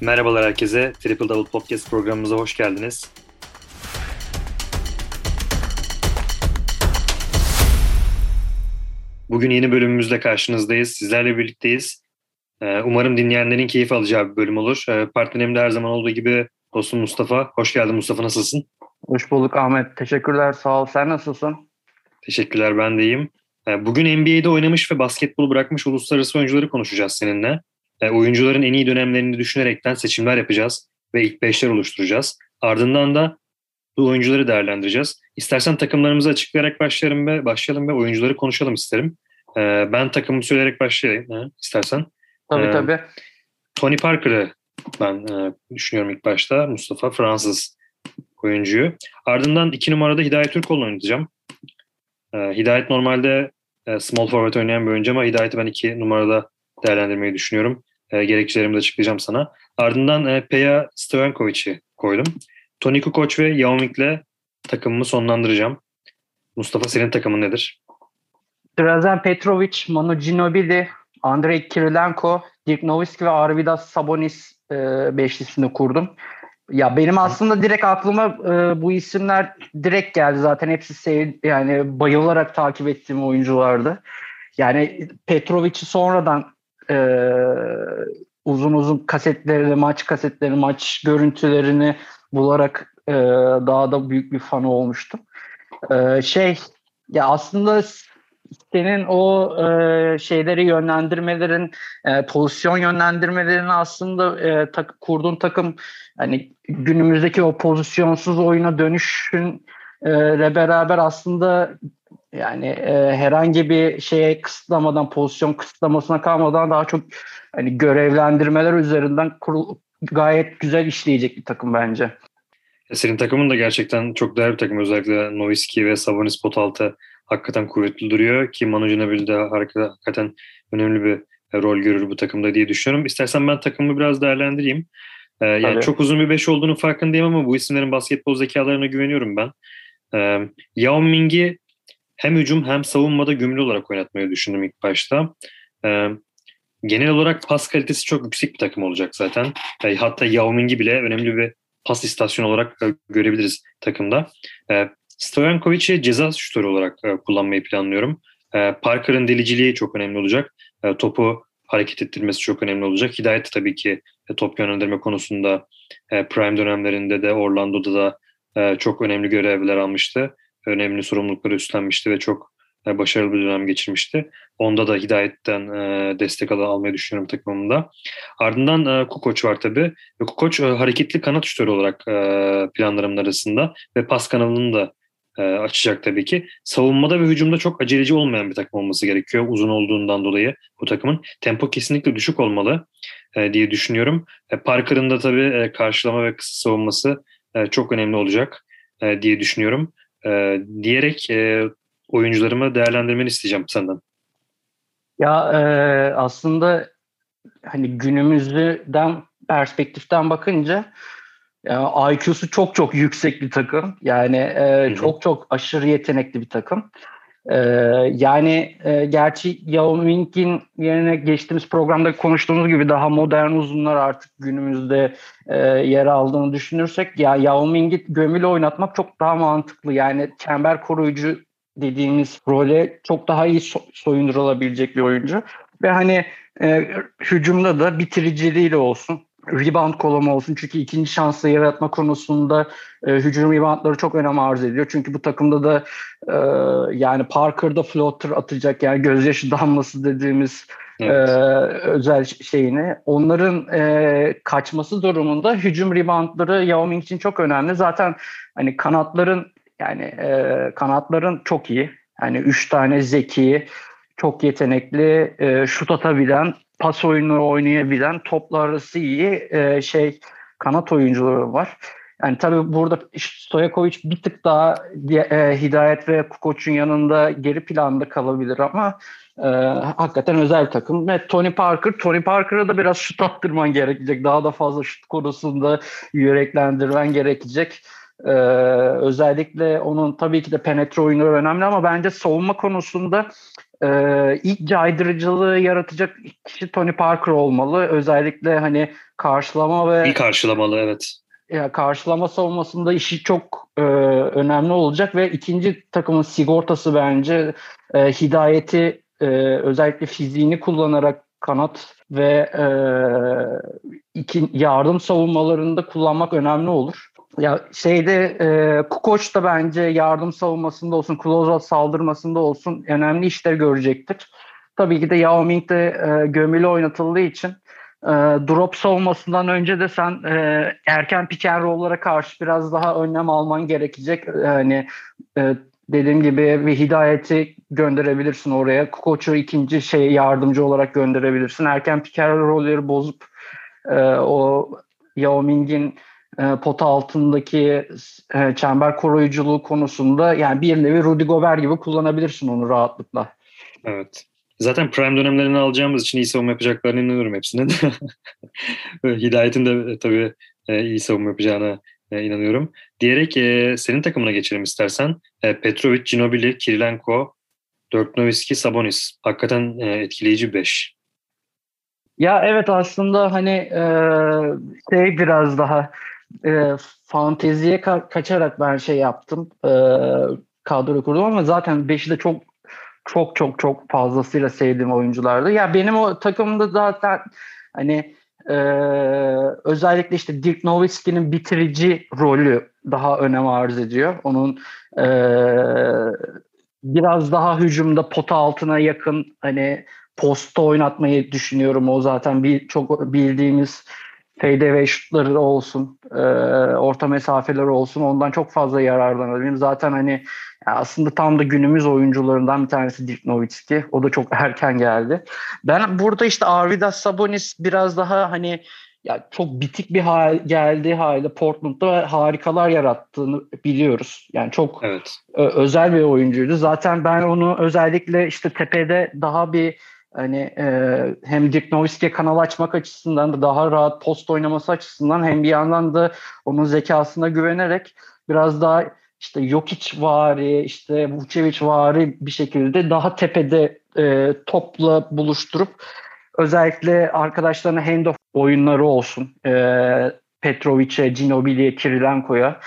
Merhabalar herkese. Triple Double Podcast programımıza hoş geldiniz. Bugün yeni bölümümüzle karşınızdayız. Sizlerle birlikteyiz. Ee, umarım dinleyenlerin keyif alacağı bir bölüm olur. Ee, partnerim de her zaman olduğu gibi dostum Mustafa. Hoş geldin Mustafa nasılsın? Hoş bulduk Ahmet. Teşekkürler sağ ol. Sen nasılsın? Teşekkürler ben de iyiyim. Ee, bugün NBA'de oynamış ve basketbolu bırakmış uluslararası oyuncuları konuşacağız seninle. Oyuncuların en iyi dönemlerini düşünerekten seçimler yapacağız ve ilk beşler oluşturacağız. Ardından da bu oyuncuları değerlendireceğiz. İstersen takımlarımızı açıklayarak başlayalım ve başlayalım ve oyuncuları konuşalım isterim. Ben takımımı söyleyerek başlayayım istersen. Tabii ee, tabii. Tony Parker'ı ben e, düşünüyorum ilk başta. Mustafa Fransız oyuncuyu. Ardından iki numarada Hidayet Türkoğlu'nu oynatacağım. E, Hidayet normalde e, small forward oynayan bir oyuncu ama Hidayet'i ben iki numarada değerlendirmeyi düşünüyorum. E, gerekçelerimi de açıklayacağım sana. Ardından e, Peja Stojankovic'i koydum. Tony Kukoc ve Yao Ming'le takımımı sonlandıracağım. Mustafa senin takımın nedir? Drazen Petrovic, Manu Ginobili, Andrei Kirilenko, Dirk Nowitzki ve Arvidas Sabonis e, beşlisini kurdum. Ya benim aslında direkt aklıma e, bu isimler direkt geldi zaten hepsi sev yani bayılarak takip ettiğim oyunculardı. Yani Petrovic'i sonradan e, uzun uzun kasetlerini, maç kasetlerini, maç görüntülerini bularak e, daha da büyük bir fanı olmuştum. E, şey ya aslında senin o e, şeyleri yönlendirmelerin, e, pozisyon yönlendirmelerin aslında e, tak, kurduğun takım hani günümüzdeki o pozisyonsuz oyuna dönüşün e, beraber aslında yani e, herhangi bir şeye kısıtlamadan, pozisyon kısıtlamasına kalmadan daha çok hani görevlendirmeler üzerinden kurul, gayet güzel işleyecek bir takım bence. Senin takımın da gerçekten çok değerli bir takım. Özellikle Nowitzki ve Sabonis pot altı hakikaten kuvvetli duruyor ki Manu Ginobili de hakikaten önemli bir rol görür bu takımda diye düşünüyorum. İstersen ben takımı biraz değerlendireyim. Ee, yani Tabii. çok uzun bir beş olduğunu farkındayım ama bu isimlerin basketbol zekalarına güveniyorum ben. Ee, Yao Ming'i hem hücum hem savunmada gümrü olarak oynatmayı düşündüm ilk başta. Ee, genel olarak pas kalitesi çok yüksek bir takım olacak zaten. Ee, hatta Yao Ming'i bile önemli bir pas istasyonu olarak e, görebiliriz takımda. Ee, Stojankovic'i ceza şutörü olarak e, kullanmayı planlıyorum. E, Parker'ın deliciliği çok önemli olacak. E, topu hareket ettirmesi çok önemli olacak. Hidayet tabii ki e, top yönlendirme konusunda e, prime dönemlerinde de Orlando'da da e, çok önemli görevler almıştı. Önemli sorumlulukları üstlenmişti ve çok e, başarılı bir dönem geçirmişti. Onda da Hidayet'ten e, destek al almayı düşünüyorum takımımda. Ardından e, Kukoç var tabii. Kukoç hareketli kanat şutörü olarak e, planlarımın arasında ve pas kanalını da açacak tabii ki. Savunmada ve hücumda çok aceleci olmayan bir takım olması gerekiyor uzun olduğundan dolayı bu takımın. Tempo kesinlikle düşük olmalı diye düşünüyorum. E, Parker'ın da tabii karşılama ve kısa savunması çok önemli olacak diye düşünüyorum. E, diyerek e, oyuncularımı değerlendirmeni isteyeceğim senden. Ya e, aslında hani günümüzden perspektiften bakınca yani IQ'su çok çok yüksek bir takım. Yani e, çok çok aşırı yetenekli bir takım. E, yani e, gerçi Yao Ming'in yerine geçtiğimiz programda konuştuğumuz gibi daha modern uzunlar artık günümüzde e, yer aldığını düşünürsek ya Yao Ming'i gömülü oynatmak çok daha mantıklı. Yani çember koruyucu dediğimiz role çok daha iyi so- soyundurulabilecek bir oyuncu. Ve hani e, hücumda da bitiriciliğiyle olsun rebound kolumu olsun. Çünkü ikinci şansla yaratma konusunda e, hücum reboundları çok önem arz ediyor. Çünkü bu takımda da e, yani Parker'da floater atacak yani gözyaşı damlası dediğimiz e, evet. e, özel şeyini. Onların e, kaçması durumunda hücum reboundları Yao Ming için çok önemli. Zaten hani kanatların yani e, kanatların çok iyi. Yani üç tane zeki, çok yetenekli, e, şut atabilen pas oyunu oynayabilen, topla arası iyi e, şey kanat oyuncuları var. Yani tabii burada Stojakovic bir tık daha e, Hidayet ve Kukoç'un yanında geri planda kalabilir ama e, hakikaten özel takım. Ve Tony Parker, Tony Parker'a da biraz şut attırman gerekecek. Daha da fazla şut konusunda yüreklendirmen gerekecek. Ee, özellikle onun tabii ki de penetre oyunları önemli ama bence savunma konusunda e, ilk caydırıcılığı yaratacak kişi Tony Parker olmalı. Özellikle hani karşılama ve... İyi karşılamalı evet. Ya karşılama savunmasında işi çok e, önemli olacak ve ikinci takımın sigortası bence e, hidayeti e, özellikle fiziğini kullanarak kanat ve e, iki, yardım savunmalarında kullanmak önemli olur. Ya şeyde e, Kukoç da bence yardım savunmasında olsun, closeout saldırmasında olsun önemli işler görecektir. Tabii ki de Yao Ming de e, gömülü oynatıldığı için e, drop savunmasından önce de sen e, erken pick and roll'lara karşı biraz daha önlem alman gerekecek. Yani e, dediğim gibi bir hidayeti gönderebilirsin oraya. Koç'u ikinci şey yardımcı olarak gönderebilirsin. Erken pick and roll'leri bozup e, o Yao Ming'in e, pota altındaki e, çember koruyuculuğu konusunda yani bir nevi Rudy Gobert gibi kullanabilirsin onu rahatlıkla. Evet. Zaten prime dönemlerini alacağımız için iyi savunma yapacaklarına inanıyorum hepsine de. Hidayet'in de e, tabii iyi savunma yapacağına inanıyorum. Diyerek e, senin takımına geçelim istersen. E, Petrovic, Ginobili, Kirilenko, Dirk Nowitzki, Sabonis. Hakikaten e, etkileyici 5. Ya evet aslında hani e, şey biraz daha e, fanteziye ka- kaçarak ben şey yaptım. E, kadro kurdum ama zaten 5'i de çok çok çok çok fazlasıyla sevdiğim oyunculardı. Ya benim o takımda zaten hani e, özellikle işte Dirk Nowitzki'nin bitirici rolü daha önem arz ediyor. Onun e, biraz daha hücumda pota altına yakın hani posta oynatmayı düşünüyorum. O zaten bir çok bildiğimiz fadeaway şutları olsun, e, orta mesafeleri olsun ondan çok fazla yararlanabilirim. Zaten hani aslında tam da günümüz oyuncularından bir tanesi Dirk Nowitzki. O da çok erken geldi. Ben burada işte Arvidas Sabonis biraz daha hani ya çok bitik bir hal geldiği halde Portland'da harikalar yarattığını biliyoruz. Yani çok evet. özel bir oyuncuydu. Zaten ben onu özellikle işte tepede daha bir hani e, hem Dirk Nowitzki'ye kanal açmak açısından da daha rahat post oynaması açısından hem bir yandan da onun zekasına güvenerek biraz daha işte Jokic vari, işte Vucevic vari bir şekilde daha tepede e, topla buluşturup özellikle arkadaşlarına handoff oyunları olsun. E, Petrovic'e, Ginobili'ye, Kirilenko'ya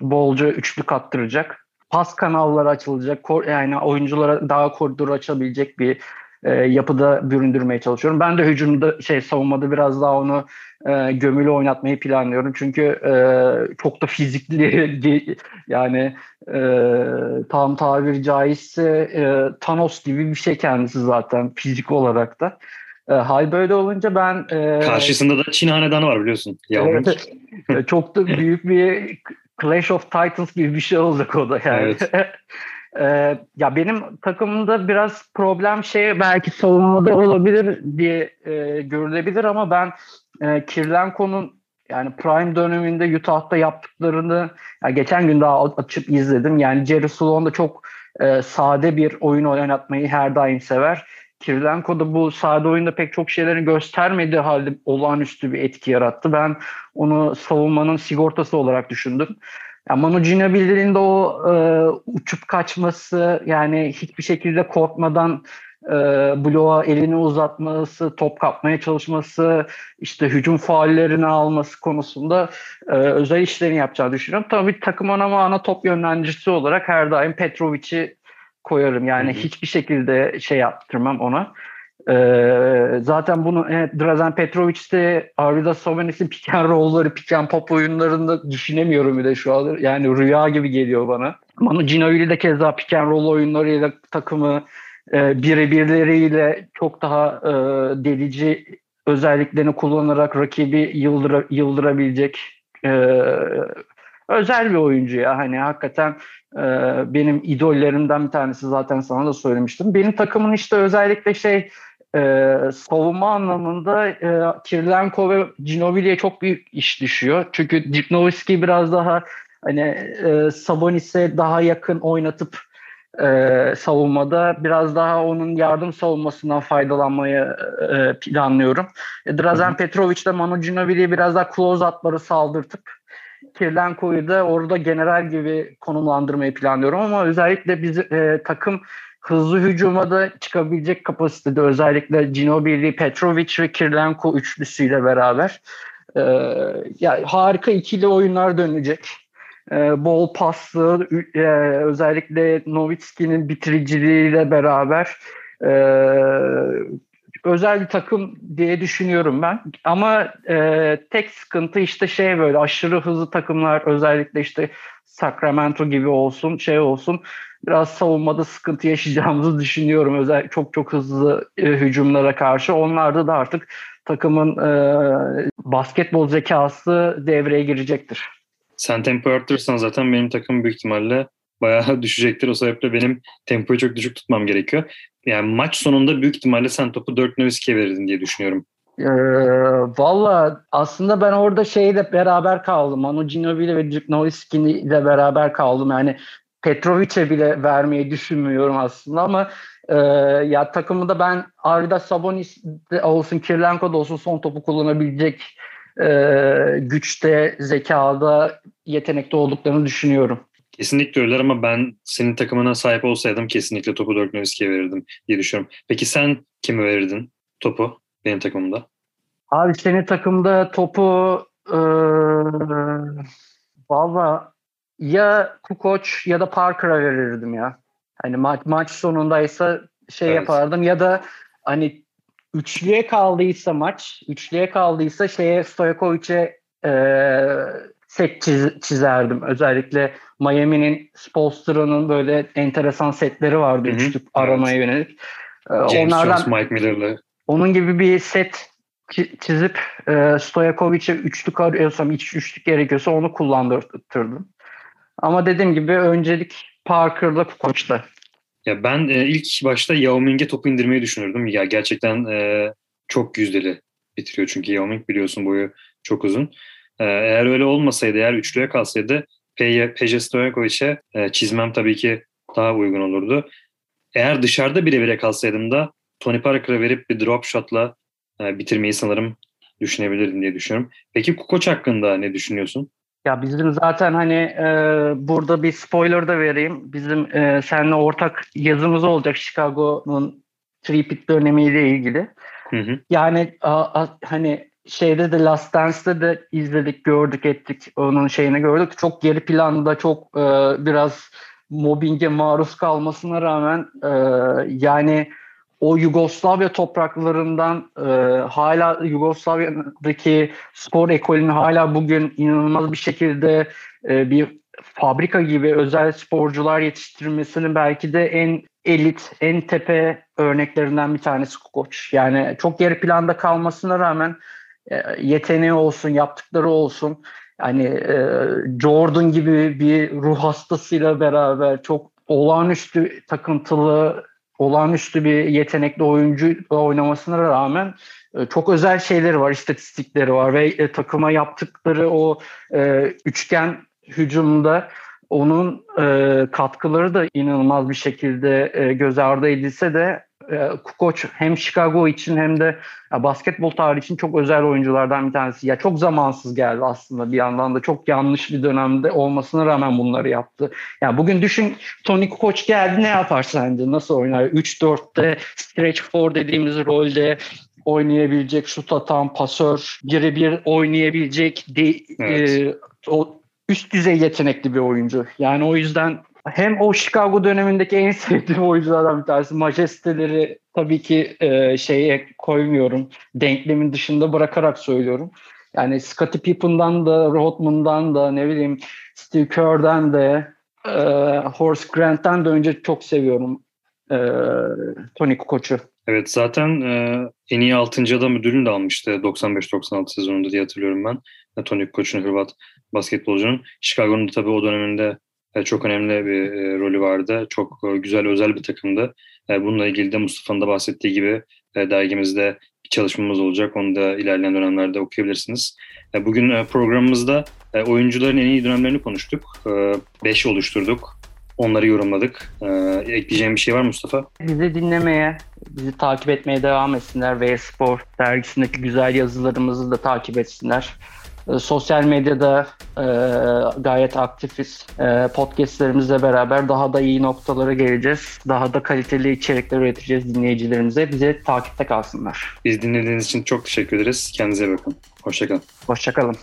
bolca üçlü kattıracak. Pas kanalları açılacak. Yani oyunculara daha koridor açabilecek bir e, yapıda büründürmeye çalışıyorum. Ben de hücumda şey savunmada biraz daha onu e, gömülü oynatmayı planlıyorum. Çünkü e, çok da fizikli yani e, tam tabir caizse e, Thanos gibi bir şey kendisi zaten fizik olarak da. E, hal böyle olunca ben... E, Karşısında da Çin hanedanı var biliyorsun. Evet, çok da büyük bir Clash of Titans gibi bir şey olacak o da yani. Evet. Ee, ya benim takımımda biraz problem şey belki savunmada olabilir diye e, görülebilir ama ben e, Kirlenko'nun yani prime döneminde Utah'ta yaptıklarını yani geçen gün daha açıp izledim. Yani Jerry Sloan da çok e, sade bir oyun oynatmayı her daim sever. Kirilenko da bu sade oyunda pek çok şeylerini göstermediği halde olağanüstü bir etki yarattı. Ben onu savunmanın sigortası olarak düşündüm. Yani Manu Ginobili'nin de o e, uçup kaçması yani hiçbir şekilde korkmadan e, bloğa elini uzatması, top kapmaya çalışması, işte hücum faallerini alması konusunda e, özel işlerini yapacağını düşünüyorum. Tabii takım ama ana top yönlendiricisi olarak her daim Petrovic'i koyarım. Yani hı hı. hiçbir şekilde şey yaptırmam ona. Ee, zaten bunu evet, Drazen Petrovic de Arvidas Sobenis'in pick and roll'ları, pop oyunlarında düşünemiyorum bir de şu an. Yani rüya gibi geliyor bana. Manu Ginobili de keza pick and oyunlarıyla takımı e, birebirleriyle çok daha e, delici özelliklerini kullanarak rakibi yıldıra, yıldırabilecek e, özel bir oyuncu ya. Hani hakikaten benim idollerimden bir tanesi zaten sana da söylemiştim. Benim takımın işte özellikle şey e, savunma anlamında e, Kirilenko ve Ginobili'ye çok büyük iş düşüyor. Çünkü Dirk Nowitzki biraz daha hani e, Sabonis'e daha yakın oynatıp e, savunmada biraz daha onun yardım savunmasından faydalanmayı e, planlıyorum. Drazen Petrovic de Manu Ginobili'ye biraz daha close atları saldırtıp Kirilenko'yu da orada general gibi konumlandırmayı planlıyorum ama özellikle biz e, takım hızlı hücuma da çıkabilecek kapasitede özellikle Ginobili, Petrovic ve Kirlenko üçlüsüyle beraber e, ya harika ikili oyunlar dönecek. E, bol paslı e, özellikle Nowitzki'nin bitiriciliğiyle beraber e, özel bir takım diye düşünüyorum ben. Ama e, tek sıkıntı işte şey böyle aşırı hızlı takımlar özellikle işte Sacramento gibi olsun şey olsun biraz savunmada sıkıntı yaşayacağımızı düşünüyorum. Özel çok çok hızlı e, hücumlara karşı. Onlarda da artık takımın e, basketbol zekası devreye girecektir. Sen tempo arttırırsan zaten benim takım büyük ihtimalle bayağı düşecektir. O sebeple benim tempoyu çok düşük tutmam gerekiyor. Yani maç sonunda büyük ihtimalle sen topu 4 Nowitzki'ye verirdin diye düşünüyorum. Ee, Valla aslında ben orada şeyle beraber kaldım. Manu Ginobili ve Dirk Nowitzki ile beraber kaldım. Yani Petrovic'e bile vermeyi düşünmüyorum aslında ama e, ya takımında ben Arda Sabonis de olsun Kirlenko da olsun son topu kullanabilecek e, güçte, zekada, yetenekte olduklarını düşünüyorum. Kesinlikle öyle ama ben senin takımına sahip olsaydım kesinlikle topu Dirk Nowitzki'ye verirdim diye düşünüyorum. Peki sen kime verirdin topu benim takımımda? Abi senin takımda topu e, valla ya Kukoç ya da Parker'a verirdim ya. Hani maç, maç sonundaysa şey evet. yapardım ya da hani üçlüye kaldıysa maç, üçlüye kaldıysa şeye Stojakovic'e e, set çiz, çizerdim. Özellikle Miami'nin Spolstra'nın böyle enteresan setleri vardı Hı-hı. üçlük aramaya evet. yönelik. E, James Onlardan, Jones, Mike Miller'lı. Onun gibi bir set çizip e, Stojakovic'e üçlük arıyorsam, iç üçlük gerekiyorsa onu kullandırtırdım. Ama dediğim gibi öncelik Parker'la Koç'ta. Ya ben e, ilk başta Yao Ming'e topu indirmeyi düşünürdüm. Ya gerçekten e, çok yüzdeli bitiriyor çünkü Yao Ming biliyorsun boyu çok uzun. E, eğer öyle olmasaydı, eğer üçlüye kalsaydı Peje, Peje Stojakovic'e e, çizmem tabii ki daha uygun olurdu. Eğer dışarıda bire bire kalsaydım da Tony Parker'a verip bir drop shot'la e, bitirmeyi sanırım düşünebilirdim diye düşünüyorum. Peki Kukoç hakkında ne düşünüyorsun? Ya bizim zaten hani e, burada bir spoiler da vereyim. Bizim e, seninle ortak yazımız olacak Chicago'nun tripit dönemiyle ilgili. Hı hı. Yani a, a, hani şeyde de Last Dance'de de izledik, gördük, ettik. Onun şeyini gördük. Çok geri planda çok e, biraz mobbinge maruz kalmasına rağmen e, yani o Yugoslavya topraklarından e, hala Yugoslavya'daki spor ekolünü hala bugün inanılmaz bir şekilde e, bir fabrika gibi özel sporcular yetiştirmesinin belki de en elit, en tepe örneklerinden bir tanesi koç. Yani çok geri planda kalmasına rağmen yeteneği olsun, yaptıkları olsun. Yani e, Jordan gibi bir ruh hastasıyla beraber çok olağanüstü takıntılı olağanüstü bir yetenekli oyuncu oynamasına rağmen e, çok özel şeyleri var, istatistikleri var ve e, takıma yaptıkları o e, üçgen hücumda onun e, katkıları da inanılmaz bir şekilde e, göz ardı edilse de e, Kukoc hem Chicago için hem de basketbol tarihi için çok özel oyunculardan bir tanesi. Ya çok zamansız geldi aslında bir yandan da çok yanlış bir dönemde olmasına rağmen bunları yaptı. Ya bugün düşün Tony Kukoc geldi ne yapar sence? Nasıl oynar? 3-4'te stretch four dediğimiz rolde oynayabilecek, şut atan, pasör, birebir oynayabilecek de, evet. e, o üst düzey yetenekli bir oyuncu. Yani o yüzden hem o Chicago dönemindeki en sevdiğim oyunculardan bir tanesi. Majesteleri tabii ki e, şeye koymuyorum. Denklemin dışında bırakarak söylüyorum. Yani Scottie Pippen'dan da, Rodman'dan da, ne bileyim Steve Kerr'den de, e, Horace Grant'tan da önce çok seviyorum e, Tony Kukoc'u. Evet zaten e, en iyi 6. adam ödülünü de almıştı 95-96 sezonunda diye hatırlıyorum ben. Tony Kukoc'un Hırvat basketbolcunun. Chicago'nun tabii o döneminde çok önemli bir e, rolü vardı. Çok e, güzel, özel bir takımdı. Bununla ilgili de Mustafa'nın da bahsettiği gibi dergimizde bir çalışmamız olacak. Onu da ilerleyen dönemlerde okuyabilirsiniz. Bugün programımızda oyuncuların en iyi dönemlerini konuştuk. Beş oluşturduk. Onları yorumladık. Ekleyeceğim bir şey var Mustafa? Bizi dinlemeye, bizi takip etmeye devam etsinler. V Spor dergisindeki güzel yazılarımızı da takip etsinler. E, sosyal medyada e, gayet aktifiz. E, podcastlerimizle beraber daha da iyi noktalara geleceğiz. Daha da kaliteli içerikler üreteceğiz dinleyicilerimize. Bize takipte kalsınlar. Biz dinlediğiniz için çok teşekkür ederiz. Kendinize bakın. Hoşçakalın. Hoşçakalın.